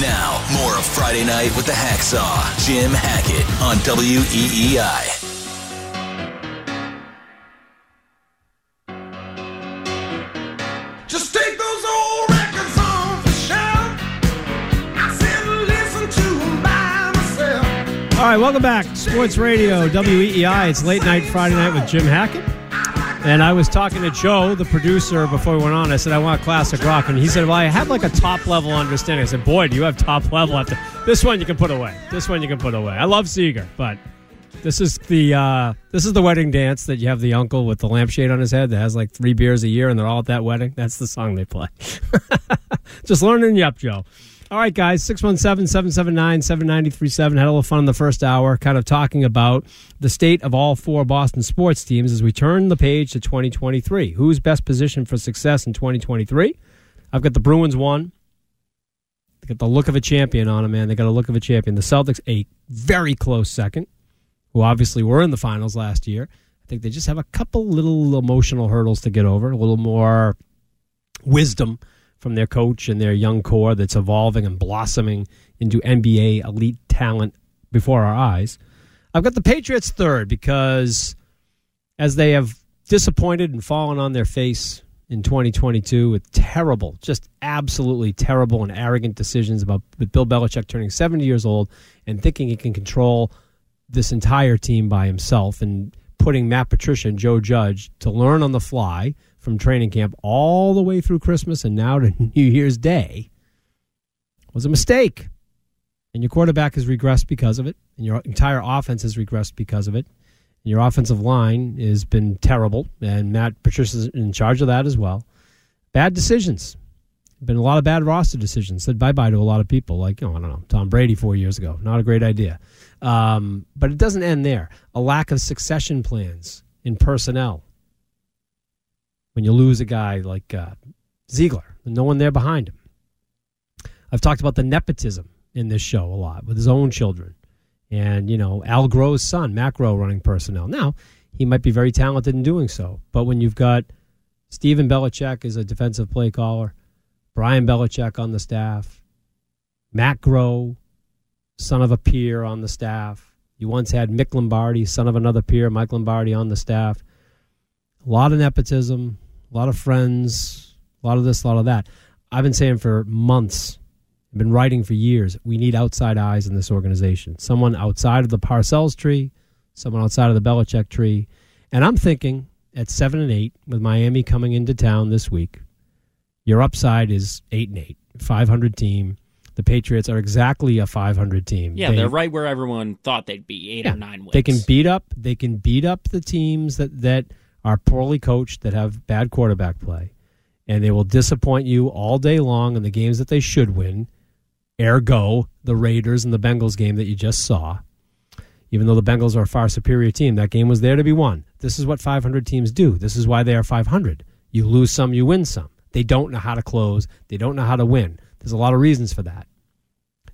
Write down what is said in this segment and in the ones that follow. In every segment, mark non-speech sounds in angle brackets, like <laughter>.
Now, more of Friday Night with the Hacksaw, Jim Hackett on WEEI. Just take those old records off the shelf. I said listen to 'em by myself. All right, welcome back. Sports Radio, WEEI. It's late night Friday night with Jim Hackett. And I was talking to Joe, the producer, before we went on. I said, I want classic rock. And he said, Well, I have like a top level understanding. I said, Boy, do you have top level after this one you can put away. This one you can put away. I love Seger, but this is the uh, this is the wedding dance that you have the uncle with the lampshade on his head that has like three beers a year and they're all at that wedding. That's the song they play. <laughs> Just learning you up, Joe. All right, guys, 617 779 7937. Had a little fun in the first hour, kind of talking about the state of all four Boston sports teams as we turn the page to 2023. Who's best positioned for success in 2023? I've got the Bruins one. They got the look of a champion on them, man. They got a look of a champion. The Celtics, a very close second, who obviously were in the finals last year. I think they just have a couple little emotional hurdles to get over, a little more wisdom from their coach and their young core that's evolving and blossoming into NBA elite talent before our eyes. I've got the Patriots third because as they have disappointed and fallen on their face in 2022 with terrible, just absolutely terrible and arrogant decisions about with Bill Belichick turning 70 years old and thinking he can control this entire team by himself and putting Matt Patricia and Joe Judge to learn on the fly from training camp all the way through Christmas and now to <laughs> New Year's Day was a mistake. And your quarterback has regressed because of it, and your entire offense has regressed because of it. And your offensive line has been terrible, and Matt Patricia's in charge of that as well. Bad decisions. Been a lot of bad roster decisions. Said bye bye to a lot of people, like, oh, I don't know, Tom Brady four years ago. Not a great idea. Um, but it doesn't end there. A lack of succession plans in personnel when you lose a guy like uh, Ziegler, no one there behind him. I've talked about the nepotism in this show a lot with his own children. And, you know, Al Groh's son, Matt Groh, running personnel. Now, he might be very talented in doing so. But when you've got Stephen Belichick as a defensive play caller, Brian Belichick on the staff, Matt Groh, son of a peer on the staff. You once had Mick Lombardi, son of another peer, Mike Lombardi on the staff. A lot of nepotism, a lot of friends, a lot of this, a lot of that. I've been saying for months, I've been writing for years, we need outside eyes in this organization. Someone outside of the Parcells tree, someone outside of the Belichick tree. And I'm thinking at seven and eight, with Miami coming into town this week, your upside is eight and eight, 500 team. The Patriots are exactly a 500 team. Yeah, They- they're right where everyone thought they'd be, eight or nine wins. they can beat up. They can beat up the teams that that are poorly coached, that have bad quarterback play, and they will disappoint you all day long in the games that they should win. Ergo, the Raiders and the Bengals game that you just saw. Even though the Bengals are a far superior team, that game was there to be won. This is what 500 teams do. This is why they are 500. You lose some, you win some. They don't know how to close. They don't know how to win. There's a lot of reasons for that.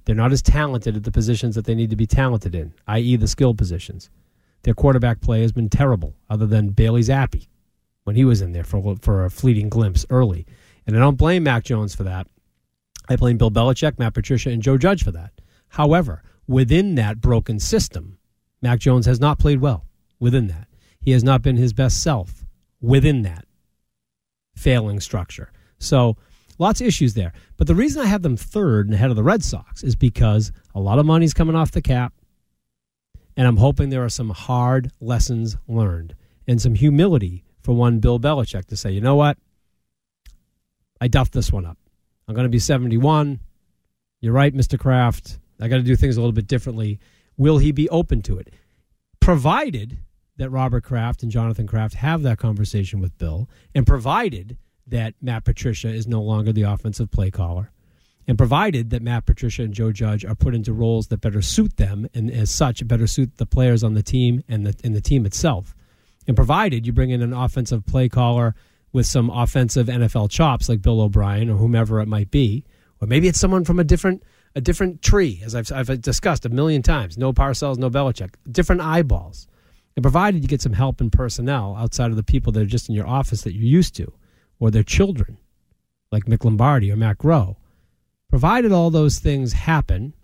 They're not as talented at the positions that they need to be talented in, i.e., the skill positions. Their quarterback play has been terrible, other than Bailey Zappe when he was in there for for a fleeting glimpse early. And I don't blame Mac Jones for that. I blame Bill Belichick, Matt Patricia, and Joe Judge for that. However, within that broken system, Mac Jones has not played well. Within that, he has not been his best self. Within that failing structure. So Lots of issues there. But the reason I have them third and ahead of the Red Sox is because a lot of money's coming off the cap. And I'm hoping there are some hard lessons learned and some humility for one Bill Belichick to say, you know what? I duffed this one up. I'm going to be 71. You're right, Mr. Kraft. I got to do things a little bit differently. Will he be open to it? Provided that Robert Kraft and Jonathan Kraft have that conversation with Bill, and provided that Matt Patricia is no longer the offensive play caller, and provided that Matt Patricia and Joe Judge are put into roles that better suit them, and as such, better suit the players on the team and the, and the team itself, and provided you bring in an offensive play caller with some offensive NFL chops like Bill O'Brien or whomever it might be, or maybe it's someone from a different a different tree, as I've, I've discussed a million times. No Parcells, no Belichick, different eyeballs. And provided you get some help and personnel outside of the people that are just in your office that you're used to, or their children, like Mick Lombardi or Matt Groh, provided all those things happen,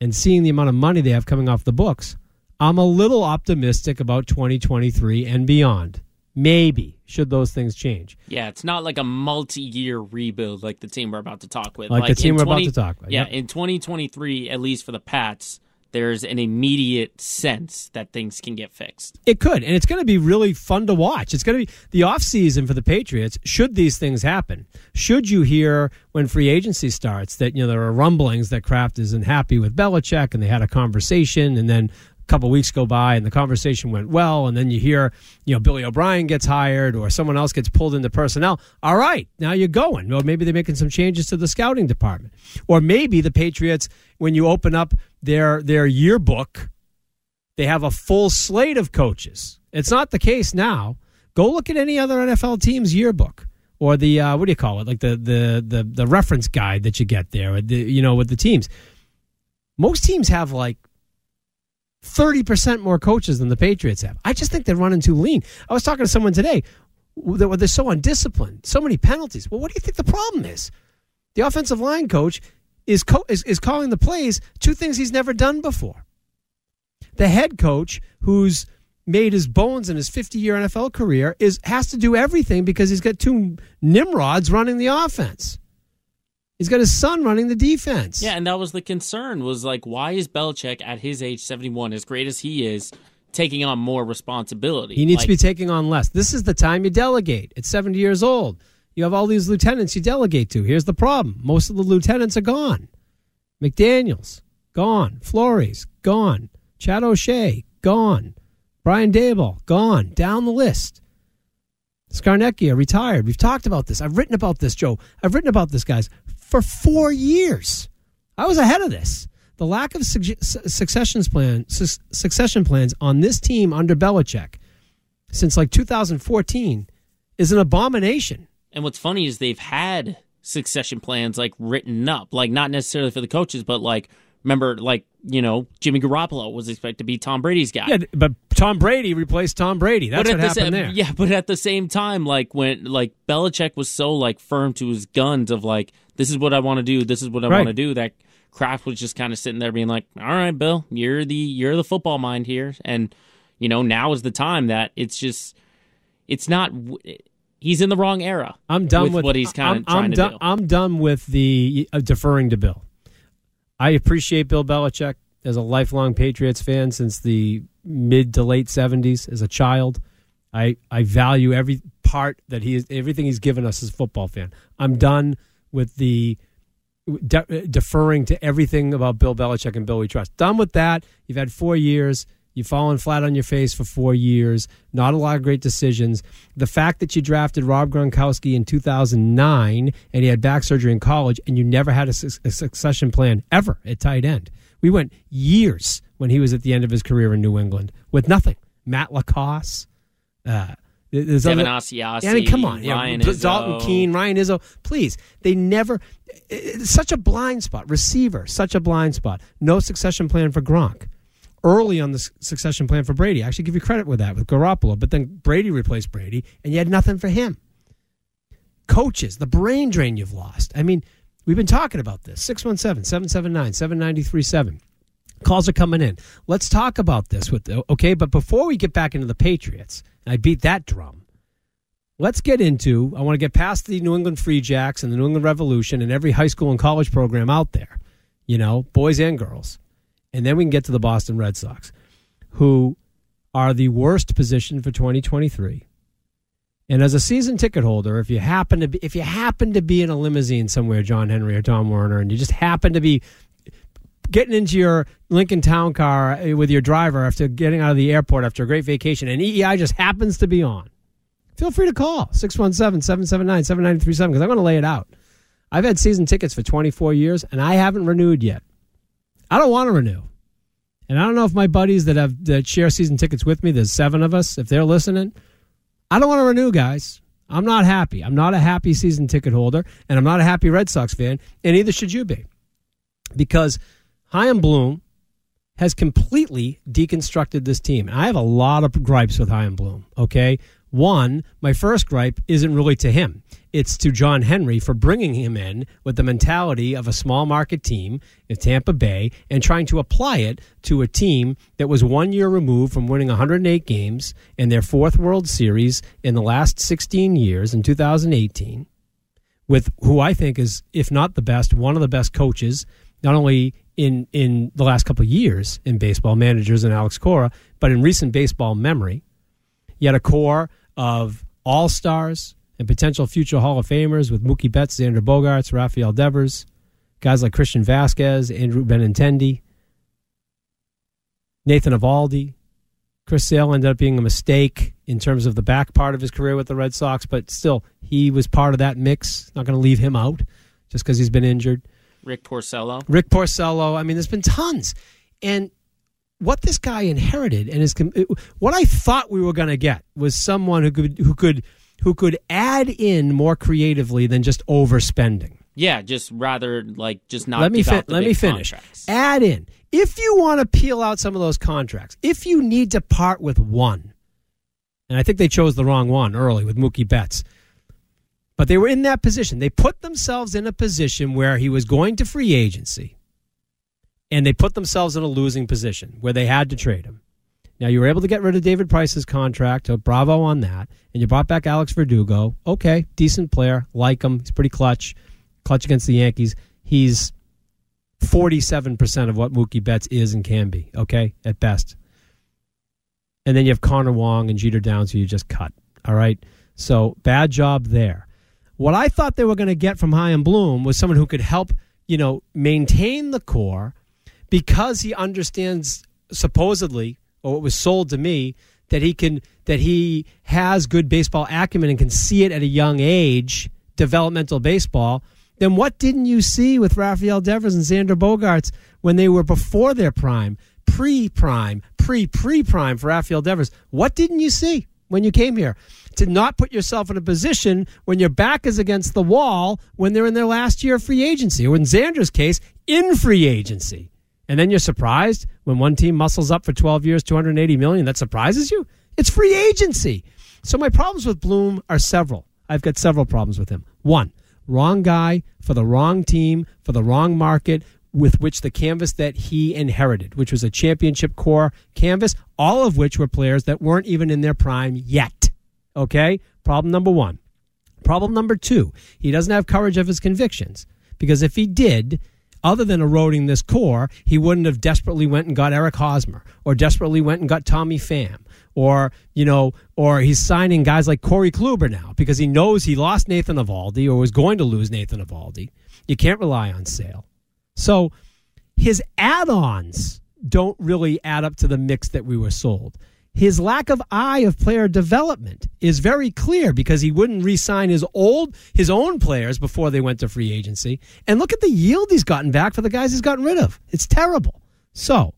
and seeing the amount of money they have coming off the books, I'm a little optimistic about 2023 and beyond. Maybe should those things change. Yeah, it's not like a multi-year rebuild like the team we're about to talk with. Like the team we're about to talk about, Yeah, yep. in 2023, at least for the Pats, there's an immediate sense that things can get fixed. It could, and it's going to be really fun to watch. It's going to be the off season for the Patriots. Should these things happen, should you hear when free agency starts that you know there are rumblings that Kraft isn't happy with Belichick, and they had a conversation, and then couple weeks go by, and the conversation went well, and then you hear you know Billy O'Brien gets hired, or someone else gets pulled into personnel. All right, now you're going. Or maybe they're making some changes to the scouting department, or maybe the Patriots when you open up their their yearbook they have a full slate of coaches. It's not the case now. Go look at any other NFL team's yearbook or the uh, what do you call it? Like the the the the reference guide that you get there. The, you know, with the teams. Most teams have like thirty percent more coaches than the Patriots have. I just think they're running too lean. I was talking to someone today. They're so undisciplined, so many penalties. Well, what do you think the problem is? The offensive line coach is, co- is is calling the plays two things he's never done before the head coach who's made his bones in his 50 year NFL career is has to do everything because he's got two nimrods running the offense. He's got his son running the defense. Yeah, and that was the concern was like, why is Belichick at his age, 71, as great as he is, taking on more responsibility? He needs Like, to be taking on less. This is the time you delegate. At 70 years old, you have all these lieutenants you delegate to. Here's the problem most of the lieutenants are gone. McDaniels, gone. Flores, gone. Chad O'Shea, gone. Brian Daboll, gone. Down the list. Scarnecchia, retired. We've talked about this. I've written about this, Joe. I've written about this, guys, for four years. I was ahead of this. The lack of suc- successions plan, su- succession plans on this team under Belichick since like 2014 is an abomination. And what's funny is they've had succession plans like written up, like not necessarily for the coaches, but like remember, like you know, Jimmy Garoppolo was expected to be Tom Brady's guy. Yeah, but Tom Brady replaced Tom Brady. That's what happened there. Yeah, but at the same time, like when like Belichick was so like firm to his guns of like this is what I want to do, this is what I Right. want to do. That Kraft was just kind of sitting there being like, "All right, Bill, you're the you're the football mind here," and you know now is the time that it's just it's not. He's in the wrong era. I'm done with, with what he's kind I'm, of trying I'm to done, do. I'm done with the uh, deferring to Bill. I appreciate Bill Belichick as a lifelong Patriots fan since the mid to late 70s as a child. I I value every part that he is everything he's given us as a football fan. I'm done with the de- deferring to everything about Bill Belichick and Bill we trust. Done with that. You've had 4 years. You've fallen flat on your face for four years. Not a lot of great decisions. The fact that you drafted Rob Gronkowski in 2009 and he had back surgery in college and you never had a, su- a succession plan ever at tight end. We went years when he was at the end of his career in New England with nothing. Matt LaCosse. Uh, there's Devin other- Asiasi, I mean, come on. Ryan yeah. Dalton Keene, Ryan Izzo. Please. They never. It's such a blind spot. Receiver, such a blind spot. No succession plan for Gronk. Early on the succession plan for Brady. I actually give you credit with that with Garoppolo, but then Brady replaced Brady, and you had nothing for him. Coaches, the brain drain you've lost. I mean, we've been talking about this. 617 779 7937. Calls are coming in. Let's talk about this with okay, but before we get back into the Patriots, I beat that drum. let's get into. I want to get past the New England Free Jacks and the New England Revolution and every high school and college program out there, you know, boys and girls. And then we can get to the Boston Red Sox, who are the worst position for 2023. And as a season ticket holder, if you happen to be if you happen to be in a limousine somewhere, John Henry or Tom Werner, and you just happen to be getting into your Lincoln Town car uh, with your driver after getting out of the airport after a great vacation, and EEI just happens to be on, feel free to call 617 779 7937 because I'm going to lay it out. I've had season tickets for 24 years, and I haven't renewed yet. I don't want to renew. And I don't know if my buddies that have that share season tickets with me, there's seven of us, if they're listening, I don't want to renew, guys. I'm not happy. I'm not a happy season ticket holder, and I'm not a happy Red Sox fan, and neither should you be. Because Chaim Bloom has completely deconstructed this team. And I have a lot of gripes with Chaim Bloom, okay? One, my first gripe isn't really to him. It's to John Henry for bringing him in with the mentality of a small market team in Tampa Bay and trying to apply it to a team that was one year removed from winning 108 games in their fourth World Series in the last 16 years in 2018 with who I think is, if not the best, one of the best coaches, not only in in the last couple of years in baseball, managers and Alex Cora, but in recent baseball memory. Yet a core of all stars and potential future Hall of Famers with Mookie Betts, Xander Bogaerts, Rafael Devers, guys like Christian Vasquez, Andrew Benintendi, Nathan Eovaldi. Chris Sale ended up being a mistake in terms of the back part of his career with the Red Sox, but still, he was part of that mix. Not going to leave him out just because he's been injured. Rick Porcello. Rick Porcello. I mean, there's been tons. And what this guy inherited and is what I thought we were going to get was someone who could who could who could add in more creatively than just overspending. Yeah, just rather like just not. let me fin- let me finish. contracts. Add in if you want to peel out some of those contracts. If you need to part with one, and I think they chose the wrong one early with Mookie Betts. But they were in that position. They put themselves in a position where he was going to free agency, and they put themselves in a losing position where they had to trade him. Now you were able to get rid of David Price's contract, so bravo on that, and you brought back Alex Verdugo. Okay, decent player, like him. He's pretty clutch, clutch against the Yankees. He's forty-seven percent of what Mookie Betts is and can be. Okay, at best. And then you have Connor Wong and Jeter Downs, who you just cut. All right, so bad job there. What I thought they were going to get from Chaim Bloom was someone who could help, you know, maintain the core because he understands supposedly, or it was sold to me, that he can that he has good baseball acumen and can see it at a young age, developmental baseball. Then what didn't you see with Rafael Devers and Xander Bogaerts when they were before their prime, pre prime, pre pre prime for Rafael Devers? What didn't you see when you came here? To not put yourself in a position when your back is against the wall when they're in their last year of free agency, or in Xander's case, in free agency. And then you're surprised when one team muscles up for 12 years, 280 million. That surprises you? It's free agency. So my problems with Bloom are several. I've got several problems with him. One, wrong guy for the wrong team, for the wrong market, with which the canvas that he inherited, which was a championship core canvas, all of which were players that weren't even in their prime yet. Okay? Problem number one. Problem number two, he doesn't have courage of his convictions. Because if he did, other than eroding this core, he wouldn't have desperately went and got Eric Hosmer or desperately went and got Tommy Pham or, you know, or he's signing guys like Corey Kluber now because he knows he lost Nathan Eovaldi or was going to lose Nathan Eovaldi. You can't rely on sale. So his add-ons don't really add up to the mix that we were sold. His lack of eye of player development is very clear because he wouldn't re-sign his old his own players before they went to free agency. And look at the yield he's gotten back for the guys he's gotten rid of. It's terrible. So,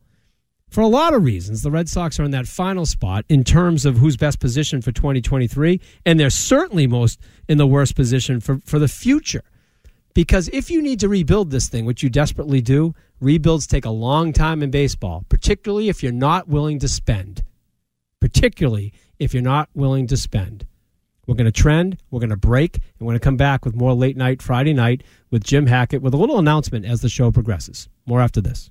for a lot of reasons, the Red Sox are in that final spot in terms of who's best positioned for 2023, and they're certainly most in the worst position for, for the future. Because if you need to rebuild this thing, which you desperately do, rebuilds take a long time in baseball, particularly if you're not willing to spend. Particularly if you're not willing to spend. We're going to trend, we're going to break, and we're going to come back with more late night Friday night with Jim Hackett with a little announcement as the show progresses. More after this.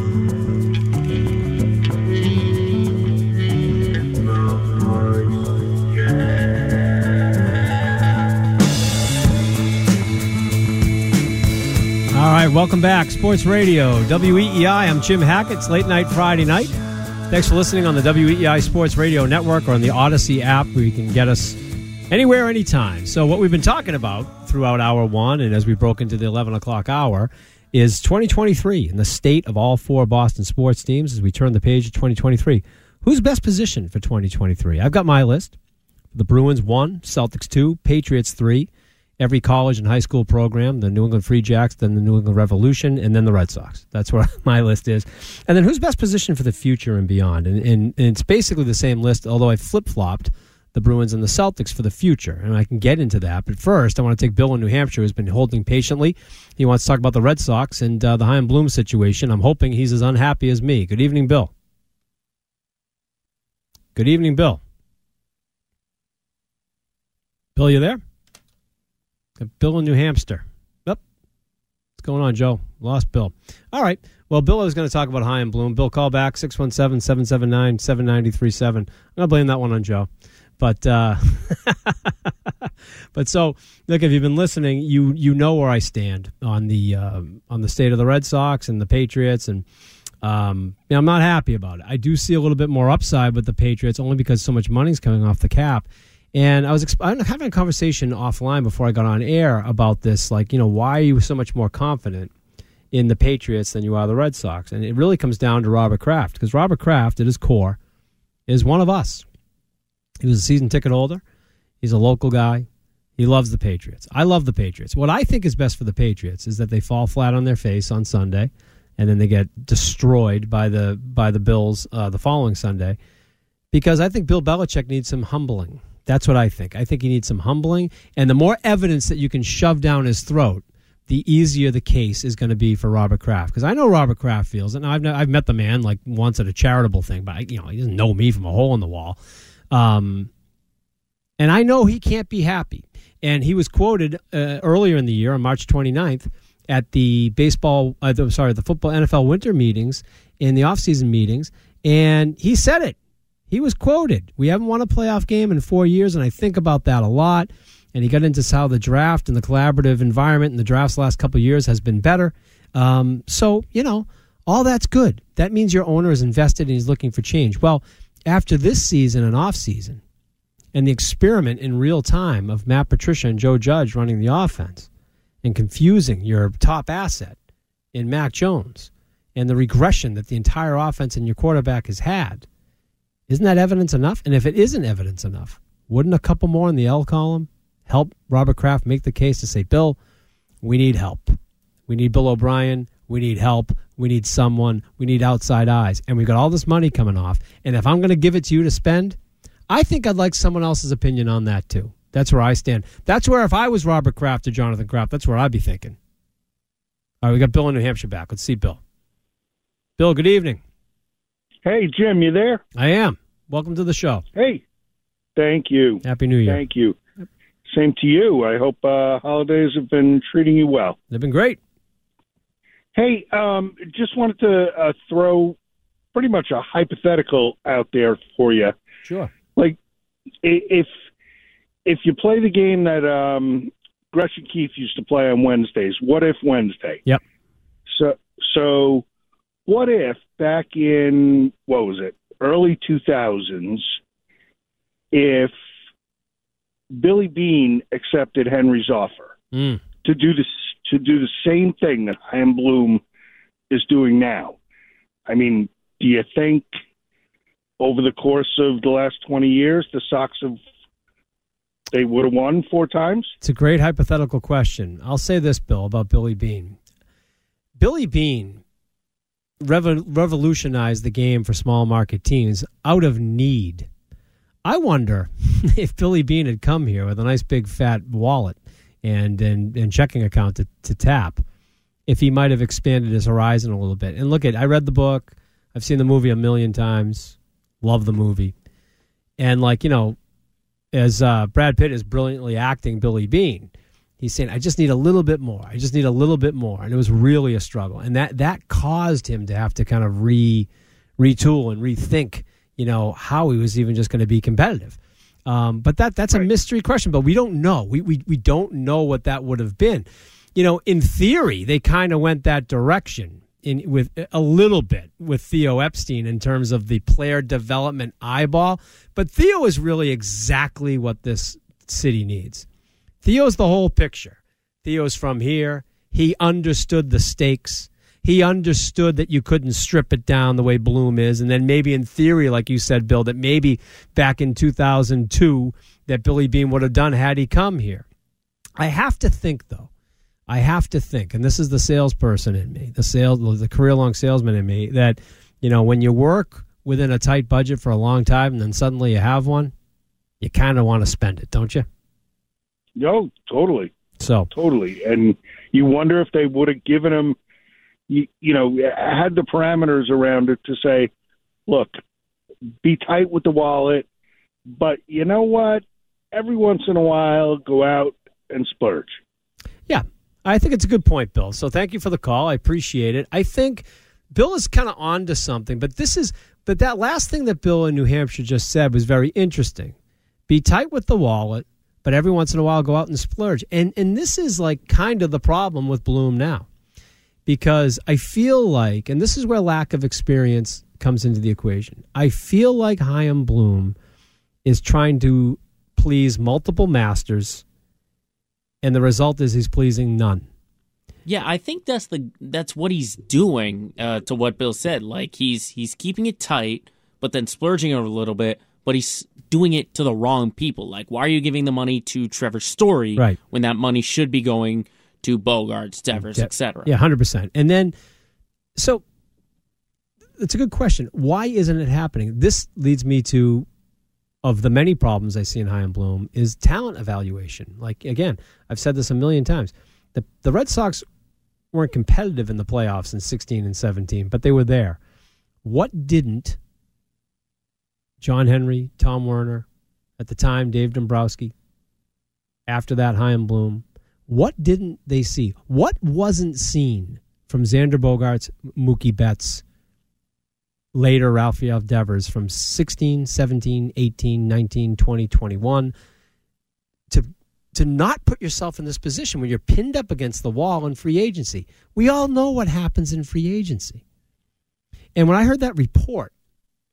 All right, welcome back. Sports Radio, WEEI. I'm Jim Hackett. It's late night Friday night. Thanks for listening on the WEEI Sports Radio Network or on the Odyssey app where you can get us anywhere, anytime. So, what we've been talking about throughout hour one and as we broke into the 11 o'clock hour is 2023 and the state of all four Boston sports teams as we turn the page to 2023. Who's best positioned for 2023? I've got my list. The Bruins, one, Celtics, two, Patriots, three every college and high school program, the New England Free Jacks, then the New England Revolution, and then the Red Sox. That's where <laughs> my list is. And then who's best positioned for the future and beyond? And, and, and it's basically the same list, although I flip flopped the Bruins and the Celtics for the future. And I can get into that. But first, I want to take Bill in New Hampshire, who's been holding patiently. He wants to talk about the Red Sox and uh, the Chaim Bloom situation. I'm hoping he's as unhappy as me. Good evening, Bill. Good evening, Bill. Bill, you there? Bill in New Hampshire. Yep. What's going on, Joe? Lost Bill. All right. Well, Bill is going to talk about Chaim Bloom. Bill, call back 617 779 7937. I'm going to blame that one on Joe. But uh, <laughs> but so look, if you've been listening, you you know where I stand on the uh, on the state of the Red Sox and the Patriots, and um, you know, I'm not happy about it. I do see a little bit more upside with the Patriots, only because so much money's coming off the cap. And I was exp- I'm having a conversation offline before I got on air about this. Like, you know, why are you so much more confident in the Patriots than you are the Red Sox? And it really comes down to Robert Kraft because Robert Kraft, at his core, is one of us. He was a season ticket holder. He's a local guy. He loves the Patriots. I love the Patriots. What I think is best for the Patriots is that they fall flat on their face on Sunday, and then they get destroyed by the by the Bills uh, the following Sunday. Because I think Bill Belichick needs some humbling. That's what I think. I think he needs some humbling, and the more evidence that you can shove down his throat, the easier the case is going to be for Robert Kraft. Because I know Robert Kraft feels, and I've I've met the man like once at a charitable thing, but I, you know he doesn't know me from a hole in the wall. Um, and I know he can't be happy. And he was quoted uh, earlier in the year on March 29th at the baseball, uh, sorry, the football NFL winter meetings in the offseason meetings, and he said it. He was quoted. We haven't won a playoff game in four years, and I think about that a lot. And he got into how the draft and the collaborative environment in the drafts last couple years has been better. Um, so, you know, all that's good. That means your owner is invested and he's looking for change. Well, after this season and off season, and the experiment in real time of Matt Patricia and Joe Judge running the offense and confusing your top asset in Mac Jones and the regression that the entire offense and your quarterback has had, isn't that evidence enough? And if it isn't evidence enough, wouldn't a couple more in the L column help Robert Kraft make the case to say, Bill, we need help. We need Bill O'Brien. We need help. We need someone. We need outside eyes. And we've got all this money coming off. And if I'm going to give it to you to spend, I think I'd like someone else's opinion on that too. That's where I stand. That's where if I was Robert Kraft or Jonathan Kraft, that's where I'd be thinking. All right, we got Bill in New Hampshire back. Let's see Bill. Bill, good evening. Hey, Jim, you there? I am. Welcome to the show. Hey, thank you. Happy New Year. Thank you. Same to you. I hope uh, holidays have been treating you well. They've been great. Hey, um, just wanted to uh, throw pretty much a hypothetical out there for you. Sure. Like, if if you play the game that um, Gresh and Keefe used to play on Wednesdays, what if Wednesday? Yep. So, so what if back in what was it, early two thousands, if Billy Beane accepted Henry's offer Mm. to do this to do the same thing that Chaim Bloom is doing now? I mean, do you think over the course of the last twenty years the Sox have they would have won four times? It's a great hypothetical question. I'll say this, Bill, about Billy Beane. Billy Beane revo- revolutionized the game for small market teams out of need. I wonder <laughs> if Billy Beane had come here with a nice big fat wallet and and, and checking account to, to tap, if he might have expanded his horizon a little bit. And look at, I read the book, I've seen the movie a million times, love the movie, and like you know, as uh, Brad Pitt is brilliantly acting Billy Beane, he's saying, "I just need a little bit more. I just need a little bit more," and it was really a struggle, and that that caused him to have to kind of re retool and rethink, you know, how he was even just going to be competitive. Um, but that that's a mystery question, but we don't know. We we we don't know what that would have been. You know, in theory, they kind of went that direction in with a little bit with Theo Epstein in terms of the player development eyeball. But Theo is really exactly what this city needs. Theo's the whole picture. Theo's from here. He understood the stakes. He understood that you couldn't strip it down the way Bloom is. And then maybe in theory, like you said, Bill, that maybe back in 2002 that Billy Beane would have done had he come here. I have to think, though. I have to think, and this is the salesperson in me, the sales, the career long salesman in me, that you know when you work within a tight budget for a long time, and then suddenly you have one, you kind of want to spend it, don't you? No, totally. So totally, and you wonder if they would have given him, you, you know, had the parameters around it to say, look, be tight with the wallet, but you know what? Every once in a while, go out and splurge. Yeah, I think it's a good point, Bill. So thank you for the call. I appreciate it. I think Bill is kind of on to something, but this is but that last thing that Bill in New Hampshire just said was very interesting. Be tight with the wallet, but every once in a while go out and splurge. And and this is like kind of the problem with Bloom now. Because I feel like, and this is where lack of experience comes into the equation. I feel like Chaim Bloom is trying to please multiple masters, and the result is he's pleasing none. Yeah, I think that's the that's what he's doing. Uh, to what Bill said, like he's he's keeping it tight, but then splurging a little bit. But he's doing it to the wrong people. Like, why are you giving the money to Trevor Story Right. when that money should be going to Bogaerts, Devers, Yeah, etc. Yeah, hundred percent. And then, so it's a good question. Why isn't it happening? This leads me to of the many problems I see in Chaim Bloom is talent evaluation. Like again, I've said this a million times. The the Red Sox weren't competitive in the playoffs in 16 and 17, but they were there. What didn't John Henry, Tom Werner, at the time Dave Dombrowski, after that Chaim Bloom, what didn't they see? What wasn't seen from Xander Bogaerts, Mookie Betts, later Ralphie Devers from 16, 17, 18, 19, 20, 21 to to not put yourself in this position when you're pinned up against the wall in free agency. We all know what happens in free agency. And when I heard that report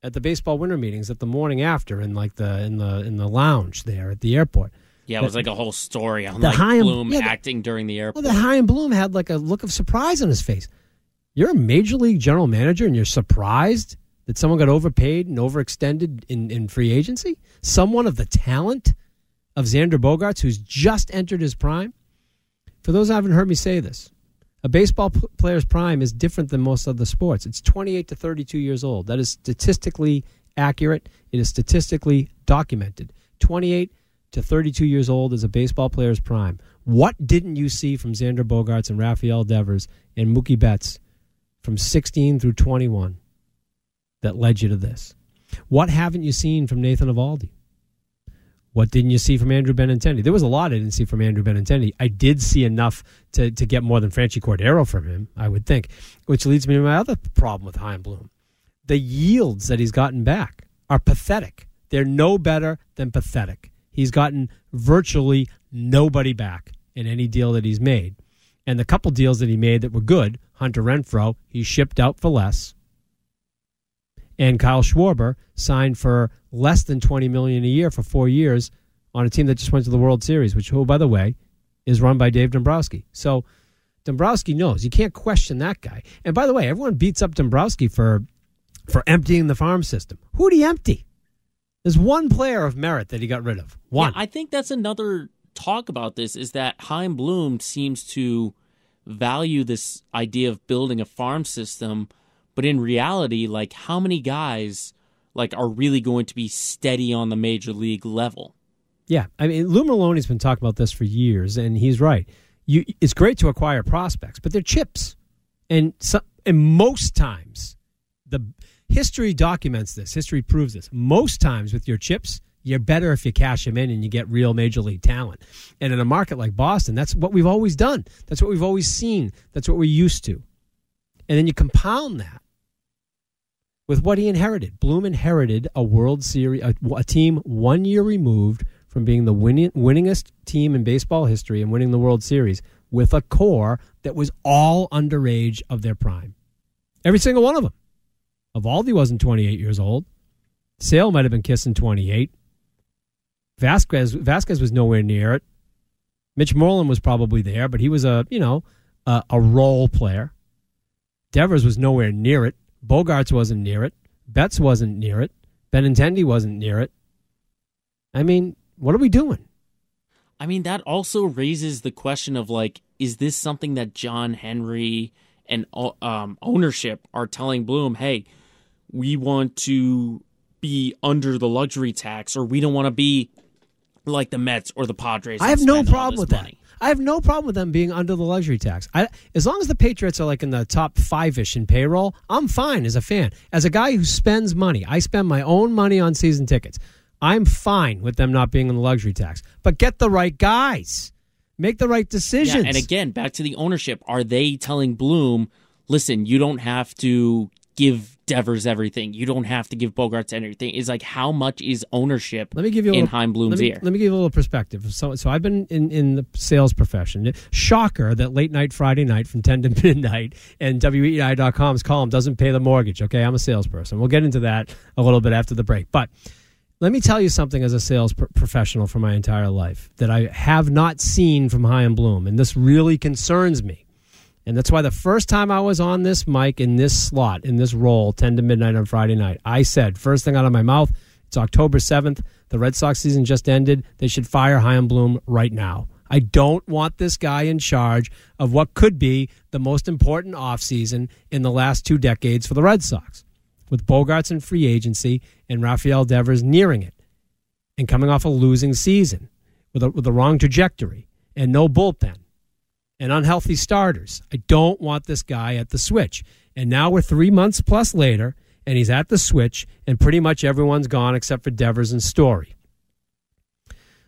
at the baseball winter meetings at the morning after in like the in the in the lounge there at the airport. Yeah, it was like a whole story on The like Chaim- Bloom yeah, the- acting during the airport. Well, the Chaim Bloom had like a look of surprise on his face. You're a major league general manager and you're surprised that someone got overpaid and overextended in, in free agency? Someone of the talent of Xander Bogaerts who's just entered his prime? For those who haven't heard me say this, a baseball p- player's prime is different than most other sports. It's 28 to 32 years old. That is statistically accurate. It is statistically documented. 28 to 32 years old is a baseball player's prime. What didn't you see from Xander Bogaerts and Rafael Devers and Mookie Betts from 16 through 21 that led you to this? What haven't you seen from Nathan Eovaldi? What didn't you see from Andrew Benintendi? There was a lot I didn't see from Andrew Benintendi. I did see enough to, to get more than Franchy Cordero from him, I would think, which leads me to my other problem with Chaim Bloom. The yields that he's gotten back are pathetic. They're no better than pathetic. he's gotten virtually nobody back in any deal that he's made. And the couple deals that he made that were good, Hunter Renfroe, he shipped out for less. And Kyle Schwarber signed for less than 20 million a year for 4 years on a team that just went to the World Series, which oh by the way, is run by Dave Dombrowski. So Dombrowski knows. You can't question that guy. And by the way, everyone beats up Dombrowski for for emptying the farm system. Who'd he empty? There's one player of merit that he got rid of. One. Yeah, I think that's another talk about this is that Chaim Bloom seems to value this idea of building a farm system, but in reality, like how many guys like are really going to be steady on the major league level? Yeah, I mean, Lou Merloni's been talking about this for years, and he's right. You, it's great to acquire prospects, but they're chips, and so, and most times, the history documents this. History proves this. Most times with your chips, you're better if you cash them in and you get real major league talent. And in a market like Boston, that's what we've always done. That's what we've always seen. That's what we're used to. And then you compound that with what he inherited. Bloom inherited a World Series, a, a team one year removed from being the winning, winningest team in baseball history and winning the World Series with a core that was all underage of their prime. Every single one of them. Eovaldi wasn't 28 years old. Sale might have been kissing 28. Vasquez Vasquez was nowhere near it. Mitch Moreland was probably there, but he was a you know a, a role player. Devers was nowhere near it. Bogaerts wasn't near it. Betts wasn't near it. Benintendi wasn't near it. I mean, what are we doing? I mean, that also raises the question of like, is this something that John Henry and um, ownership are telling Bloom, hey, we want to be under the luxury tax, or we don't want to be like the Mets or the Padres? I have no problem with money. that. I have no problem with them being under the luxury tax. I, as long as the Patriots are like in the top five ish in payroll, I'm fine as a fan. As a guy who spends money, I spend my own money on season tickets. I'm fine with them not being in the luxury tax, but get the right guys. Make the right decisions. Yeah, and again, back to the ownership. Are they telling Bloom, listen, you don't have to give Devers everything. You don't have to give Bogaerts everything. Is like how much is ownership let me give you a in little, Chaim Bloom's let me, ear? Let me give you a little perspective. So, so I've been in, in the sales profession. Shocker that late night Friday night from 10 to <laughs> midnight and WEEI.com's column doesn't pay the mortgage. Okay, I'm a salesperson. We'll get into that a little bit after the break. But let me tell you something as a sales professional for my entire life that I have not seen from High Chaim Bloom, and this really concerns me. And that's why the first time I was on this mic in this slot, in this role, 10 to midnight on Friday night, I said, first thing out of my mouth, it's October 7th. The Red Sox season just ended. They should fire Bloom right now. I don't want this guy in charge of what could be the most important offseason in the last two decades for the Red Sox with Bogaerts in free agency and Rafael Devers nearing it and coming off a losing season with a, with the wrong trajectory and no bullpen and unhealthy starters. I don't want this guy at the switch. And now we're three months plus later, and he's at the switch, and pretty much everyone's gone except for Devers and Story.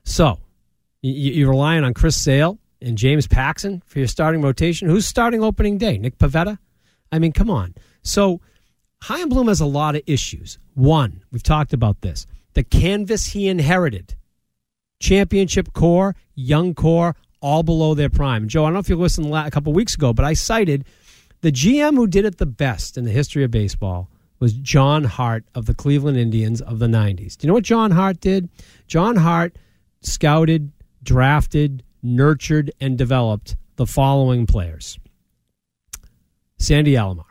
So you're relying on Chris Sale and James Paxton for your starting rotation. Who's starting opening day? Nick Pivetta? I mean, come on. So Chaim Bloom has a lot of issues. One, we've talked about this the canvas he inherited championship core, young core, all below their prime. Joe, I don't know if you listened a couple weeks ago, but I cited the GM who did it the best in the history of baseball was John Hart of the Cleveland Indians of the 90s. Do you know what John Hart did? John Hart scouted, drafted, nurtured, and developed the following players Sandy Alomar,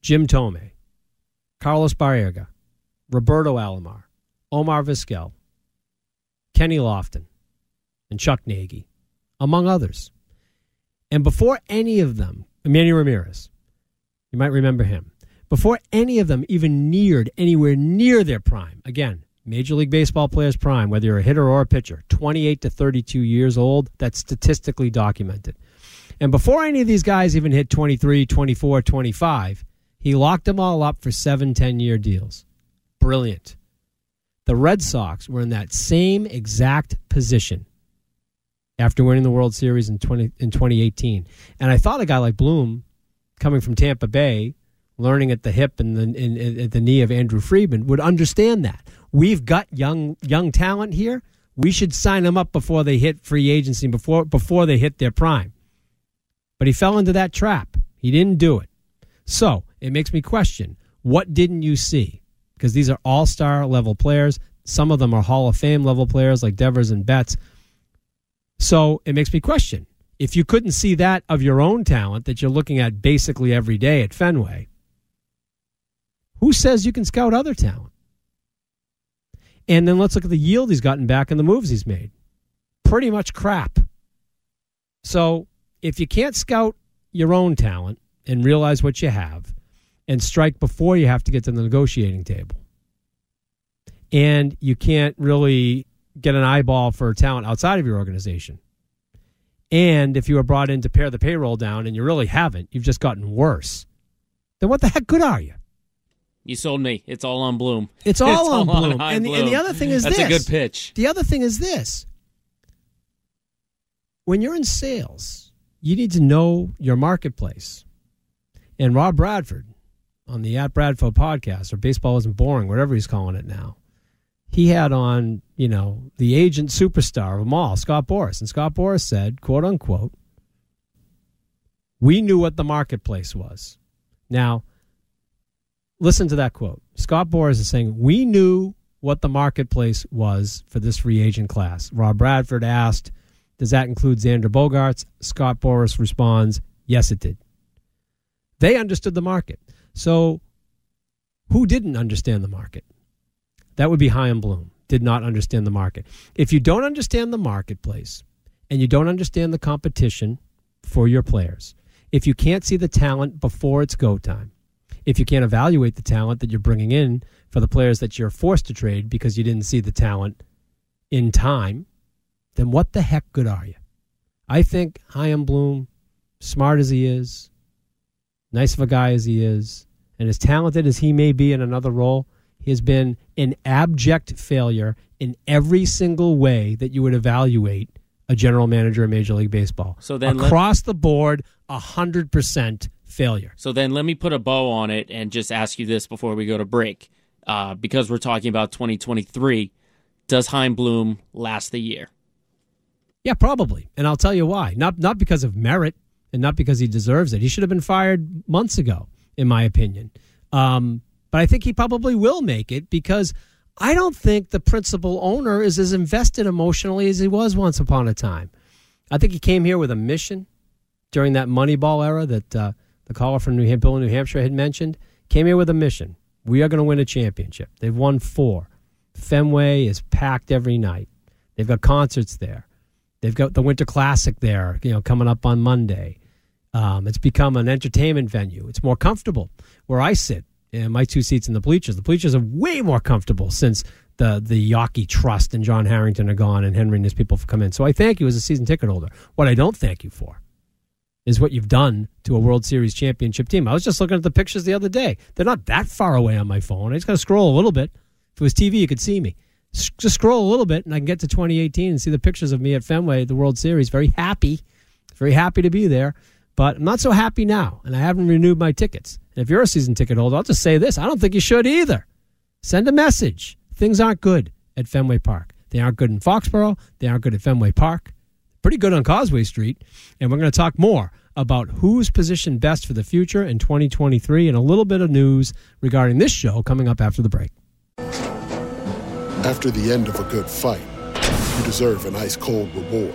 Jim Thome, Carlos Baerga, Roberto Alomar, Omar Vizquel, Kenny Lofton, and Chuck Nagy, among others. And before any of them, Manny Ramirez, you might remember him, before any of them even neared anywhere near their prime, again, Major League Baseball players' prime, whether you're a hitter or a pitcher, 28 to 32 years old, that's statistically documented. And before any of these guys even hit 23, 24, 25, he locked them all up for seven, 10 year deals. Brilliant. The Red Sox were in that same exact position after winning the World Series in 20, in 2018. And I thought a guy like Bloom, coming from Tampa Bay, learning at the hip and the, in, at the knee of Andrew Friedman, would understand that. We've got young young talent here. we should sign them up before they hit free agency, before before they hit their prime. But he fell into that trap. He didn't do it. So it makes me question what didn't you see? Because these are all star level players. Some of them are Hall of Fame level players like Devers and Betts. So it makes me question if you couldn't see that of your own talent that you're looking at basically every day at Fenway, who says you can scout other talent? And then let's look at the yield he's gotten back and the moves he's made. Pretty much crap. So if you can't scout your own talent and realize what you have and strike before you have to get to the negotiating table, and you can't really get an eyeball for talent outside of your organization, and if you were brought in to pare the payroll down and you really haven't, you've just gotten worse, then what the heck good are you? You sold me. It's all on Bloom. It's <laughs> all on Bloom. high And, the- and the other thing is That's this. a good pitch. The other thing is this. When you're in sales, you need to know your marketplace. And Rob Bradford on the At Bradford podcast, or Baseball Isn't Boring, whatever he's calling it now, he had on, you know, the agent superstar of them all, Scott Boras. And Scott Boras said, quote unquote, we knew what the marketplace was. Now, listen to that quote. Scott Boras is saying, We knew what the marketplace was for this free agent class. Rob Bradford asked, Does that include Xander Bogaerts? Scott Boras responds, Yes, it did. They understood the market. So, who didn't understand the market? That would be Chaim Bloom. Did not understand the market. If you don't understand the marketplace and you don't understand the competition for your players, if you can't see the talent before it's go time, if you can't evaluate the talent that you're bringing in for the players that you're forced to trade because you didn't see the talent in time, then what the heck good are you? I think Chaim Bloom, smart as he is, nice of a guy as he is, and as talented as he may be in another role, he has been an abject failure in every single way that you would evaluate a general manager in Major League Baseball. So then let- across the board, hundred percent failure. So then let me put a bow on it and just ask you this before we go to break. Uh, because we're talking about 2023, does Chaim Bloom last the year? Yeah, probably. And I'll tell you why. Not not because of merit and not because he deserves it. He should have been fired months ago, in my opinion. Um, but I think he probably will make it because I don't think the principal owner is as invested emotionally as he was once upon a time. I think he came here with a mission during that Moneyball era that uh, the caller from New Hampshire, New Hampshire had mentioned. Came here with a mission. We are going to win a championship. They've won four. Fenway is packed every night. They've got concerts there. They've got the Winter Classic there, you know, coming up on Monday. Um, it's become an entertainment venue. It's more comfortable where I sit. And my two seats in the bleachers. The bleachers are way more comfortable since the the Yawkey Trust and John Harrington are gone, and Henry and his people have come in. So I thank you as a season ticket holder. What I don't thank you for is what you've done to a World Series championship team. I was just looking at the pictures the other day. They're not that far away on my phone. I just got to scroll a little bit. If it was TV, you could see me. Just scroll a little bit, and I can get to 2018 and see the pictures of me at Fenway the World Series. Very happy, very happy to be there. But I'm not so happy now, and I haven't renewed my tickets. And if you're a season ticket holder, I'll just say this: I don't think you should either. Send a message. Things aren't good at Fenway Park. They aren't good in Foxborough. They aren't good at Fenway Park. Pretty good on Causeway Street. And we're going to talk more about who's positioned best for the future in 2023 and a little bit of news regarding this show coming up after the break. After the end of a good fight, you deserve an ice cold reward.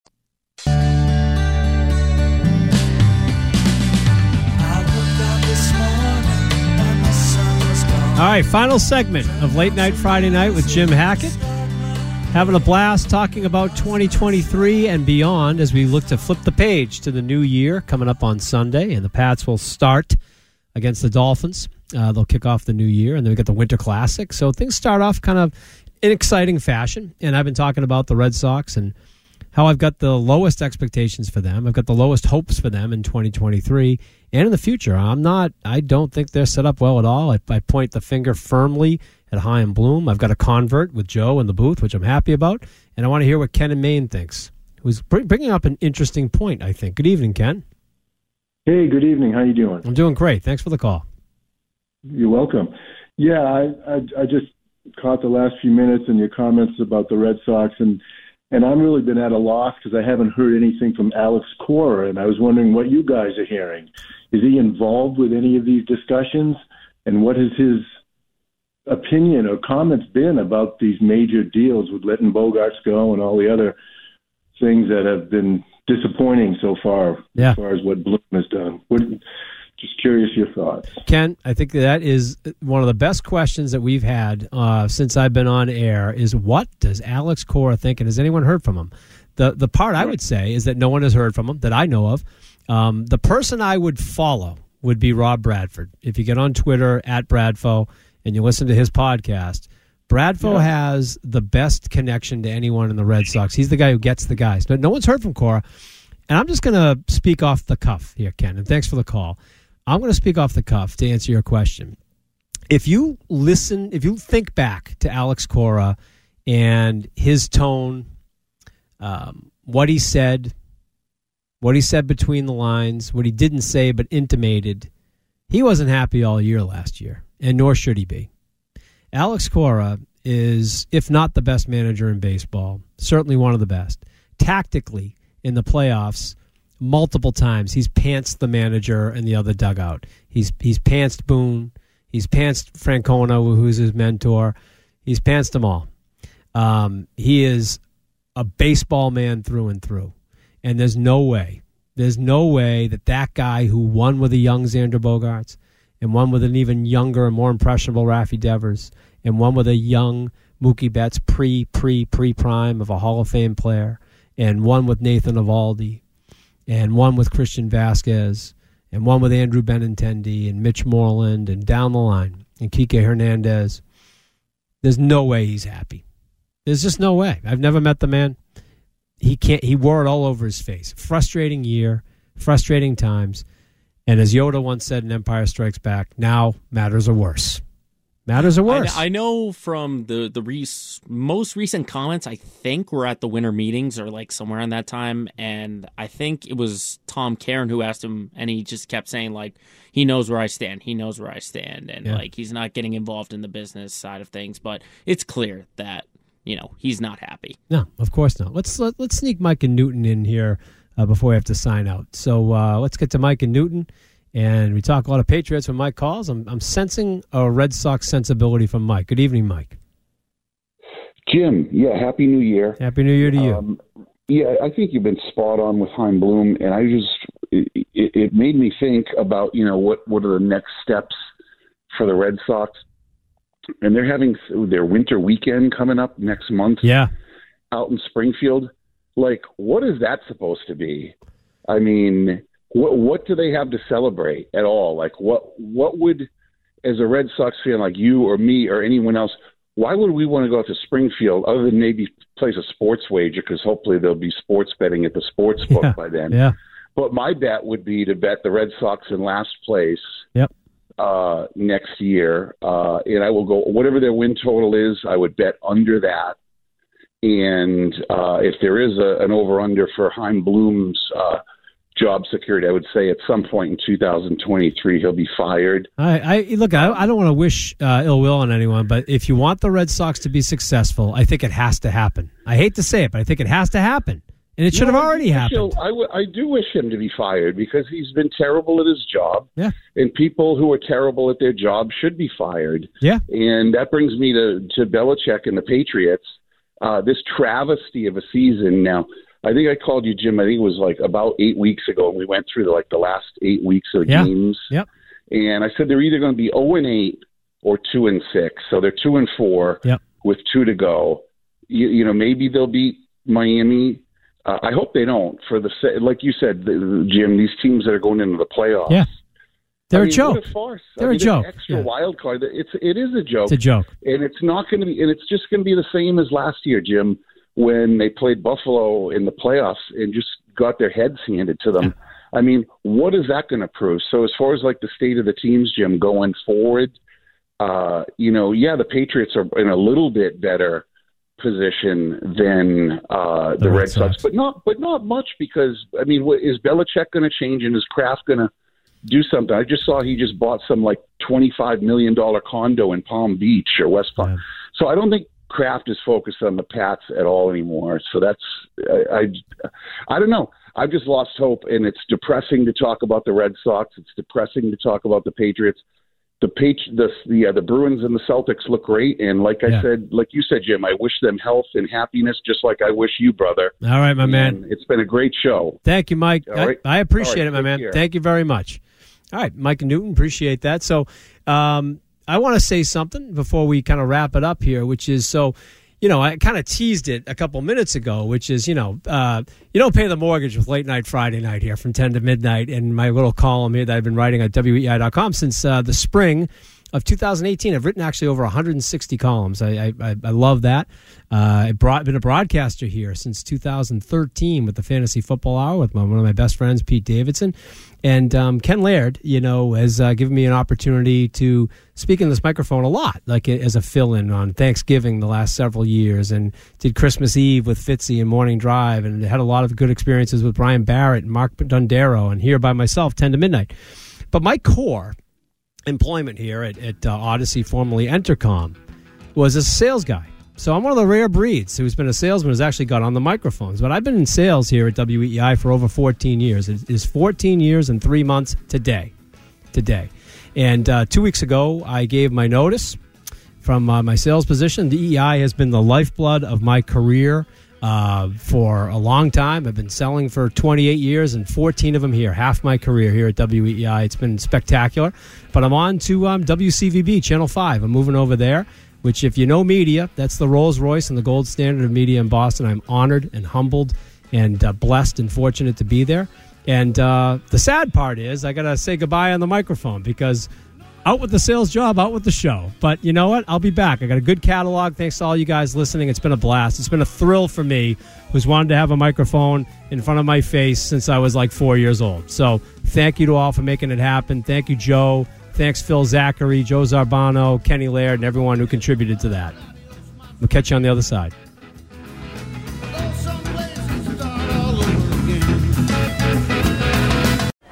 All right, final segment of Late Night Friday Night with Jim Hackett. Having a blast talking about 2023 and beyond as we look to flip the page to the new year coming up on Sunday. And the Pats will start against the Dolphins. Uh, they'll kick off the new year, and then we get the Winter Classic. So things start off kind of in exciting fashion. And I've been talking about the Red Sox and how I've got the lowest expectations for them. I've got the lowest hopes for them in 2023 and in the future. I'm not, I don't think they're set up well at all. I, I point the finger firmly at Chaim Bloom. I've got a convert with Joe in the booth, which I'm happy about. And I want to hear what Ken and Maine thinks, who's bringing up an interesting point, I think. Good evening, Ken. Hey, good evening. How are you doing? I'm doing great. Thanks for the call. You're welcome. Yeah, I, I I just caught the last few minutes and your comments about the Red Sox and and I'm really been at a loss because I haven't heard anything from Alex Cora and I was wondering what you guys are hearing. Is he involved with any of these discussions and what has his opinion or comments been about these major deals with letting Bogaerts go and all the other things that have been disappointing so far Yeah. as far as what Bloom has done? What, just curious your thoughts. Ken, I think that is one of the best questions that we've had uh, since I've been on air. Is what does Alex Cora think, and has anyone heard from him? The the part I would say is that no one has heard from him that I know of. Um, the person I would follow would be Rob Bradford. If you get on Twitter at Bradfo and you listen to his podcast, Bradfo has the best connection to anyone in the Red Sox. He's the guy who gets the guys. No, no one's heard from Cora, and I'm just going to speak off the cuff here, Ken. And thanks for the call. I'm going to speak off the cuff to answer your question. If you listen, if you think back to Alex Cora and his tone, um, what he said, what he said between the lines, what he didn't say but intimated, he wasn't happy all year last year, and nor should he be. Alex Cora is, if not the best manager in baseball, certainly one of the best. Tactically, in the playoffs, multiple times he's pantsed the manager and the other dugout. He's he's pantsed Boone. He's pantsed Francona, who's his mentor. He's pantsed them all. Um, he is a baseball man through and through, and there's no way, there's no way that that guy who won with a young Xander Bogaerts and one with an even younger and more impressionable Raffy Devers and one with a young Mookie Betts pre pre pre prime of a Hall of Fame player and one with Nathan Eovaldi and one with Christian Vazquez, and one with Andrew Benintendi and Mitch Moreland, and down the line, and Kike Hernandez. There's no way he's happy. There's just no way. I've never met the man. He can't. He wore it all over his face. Frustrating year, frustrating times, and as Yoda once said in Empire Strikes Back, now matters are worse. Worse. I, I know from the the re- most recent comments, I think we're at the winter meetings or like somewhere in that time, and I think it was Tom Caron who asked him, and he just kept saying like he knows where I stand, he knows where I stand, and Yeah. like he's not getting involved in the business side of things, but it's clear that you know he's not happy. No, of course not. Let's let, let's sneak Mike and Newton in here uh, before we have to sign out. So uh, let's get to Mike and Newton, and we talk a lot of Patriots when Mike calls. I'm I'm sensing a Red Sox sensibility from Mike. Good evening, Mike. Jim, yeah, happy New Year. Happy New Year to you. Um, yeah, I think you've been spot on with Chaim Bloom, and I just it, it, it made me think about you know what what are the next steps for the Red Sox, and they're having their winter weekend coming up next month. Yeah, out in Springfield. Like, what is that supposed to be? I mean, what what do they have to celebrate at all? Like, what what would, as a Red Sox fan like you or me or anyone else, why would we want to go out to Springfield other than maybe place a sports wager? Because hopefully there'll be sports betting at the sports book Yeah. by then. Yeah. But my bet would be to bet the Red Sox in last place Yep. uh, next year, uh, and I will go whatever their win total is. I would bet under that, and uh, if there is a, an over under for Chaim Bloom's uh, job security, I would say at some point in 2023 he'll be fired. I, I look. I, I don't want to wish uh, ill will on anyone, but if you want the Red Sox to be successful, I think it has to happen. I hate to say it, but I think it has to happen, and it should have No, I already happened. I, w- I do wish him to be fired because he's been terrible at his job. Yeah. And people who are terrible at their job should be fired. Yeah. And that brings me to, to Belichick and the Patriots. Uh, this travesty of a season. Now, I think I called you, Jim. I think it was like about eight weeks ago, and we went through the, like the last eight weeks of the Yeah. games. Yep. And I said they're either going to be zero and eight or two and six. So they're two and four Yep. with two to go. You, you know, maybe they'll beat Miami. Uh, I hope they don't. For the like you said, the, Jim, these teams that are going into the playoffs. Yeah. They're I a mean, joke. What a farce. They're I a mean, joke. Extra Yeah. wild card. It's it is a joke. It's a joke. and it's not going to be. And it's just going to be the same as last year, Jim, when they played Buffalo in the playoffs and just got their heads handed to them. I mean, what is that going to prove? So as far as like the state of the teams, Jim, going forward, uh, you know, yeah, the Patriots are in a little bit better position than uh, the, The Red Red Sox, Sox. but not but not much because I mean, what, is Belichick going to change and is Kraft going to do something? I just saw he just bought some like twenty five million dollar condo in Palm Beach or West Palm. So I don't think Kraft is focused on the Pats at all anymore. So that's I, I I don't know. I've just lost hope, and it's depressing to talk about the Red Sox. It's depressing to talk about the Patriots. The Patri- the the, uh, the Bruins and the Celtics look great, and like I Yeah. said, like you said, Jim, I wish them health and happiness, just like I wish you, brother. All right, my man. It's been a great show. Thank you, Mike. Right. I, I appreciate it, my man. care. Thank you very much. All right, Mike Newton, appreciate that. So, um, I want to say something before we kind of wrap it up here, which is so, you know, I kind of teased it a couple minutes ago, which is, you know, uh, you don't pay the mortgage with late night Friday night here from 10 to midnight in my little column here that I've been writing at weei.com since uh, the spring of 2018. I've written actually over 160 columns. I, I, I love that. Uh, I've brought, been a broadcaster here since 2013 with the Fantasy Football Hour with my, one of my best friends, Pete Davidson. And um, Ken Laird, you know, has uh, given me an opportunity to speak in this microphone a lot, like as a fill in on Thanksgiving the last several years, and did Christmas Eve with Fitzy and Morning Drive, and had a lot of good experiences with Brian Barrett and Mark Dondero, and here by myself, 10 to midnight. But my core employment here at, at uh, Audacy, formerly Entercom, was a sales guy. So I'm one of the rare breeds who's been a salesman who's actually got on the microphones. But I've been in sales here at WEEI for over 14 years. It is 14 years and three months today. Today. And uh, two weeks ago, I gave my notice from uh, my sales position. The EI has been the lifeblood of my career uh, for a long time. I've been selling for 28 years and 14 of them here, half my career here at WEEI. It's been spectacular. But I'm on to um, WCVB, Channel 5. I'm moving over there, which, if you know media, that's the Rolls Royce and the gold standard of media in Boston. I'm honored and humbled and uh, blessed and fortunate to be there. And uh, the sad part is, I got to say goodbye on the microphone because out with the sales job, out with the show. But you know what? I'll be back. I got a good catalog. Thanks to all you guys listening. It's been a blast. It's been a thrill for me, who's wanted to have a microphone in front of my face since I was like four years old. So thank you to all for making it happen. Thank you, Joe. Thanks, Phil Zachary, Joe Zarbano, Kenny Laird, and everyone who contributed to that. We'll catch you on the other side.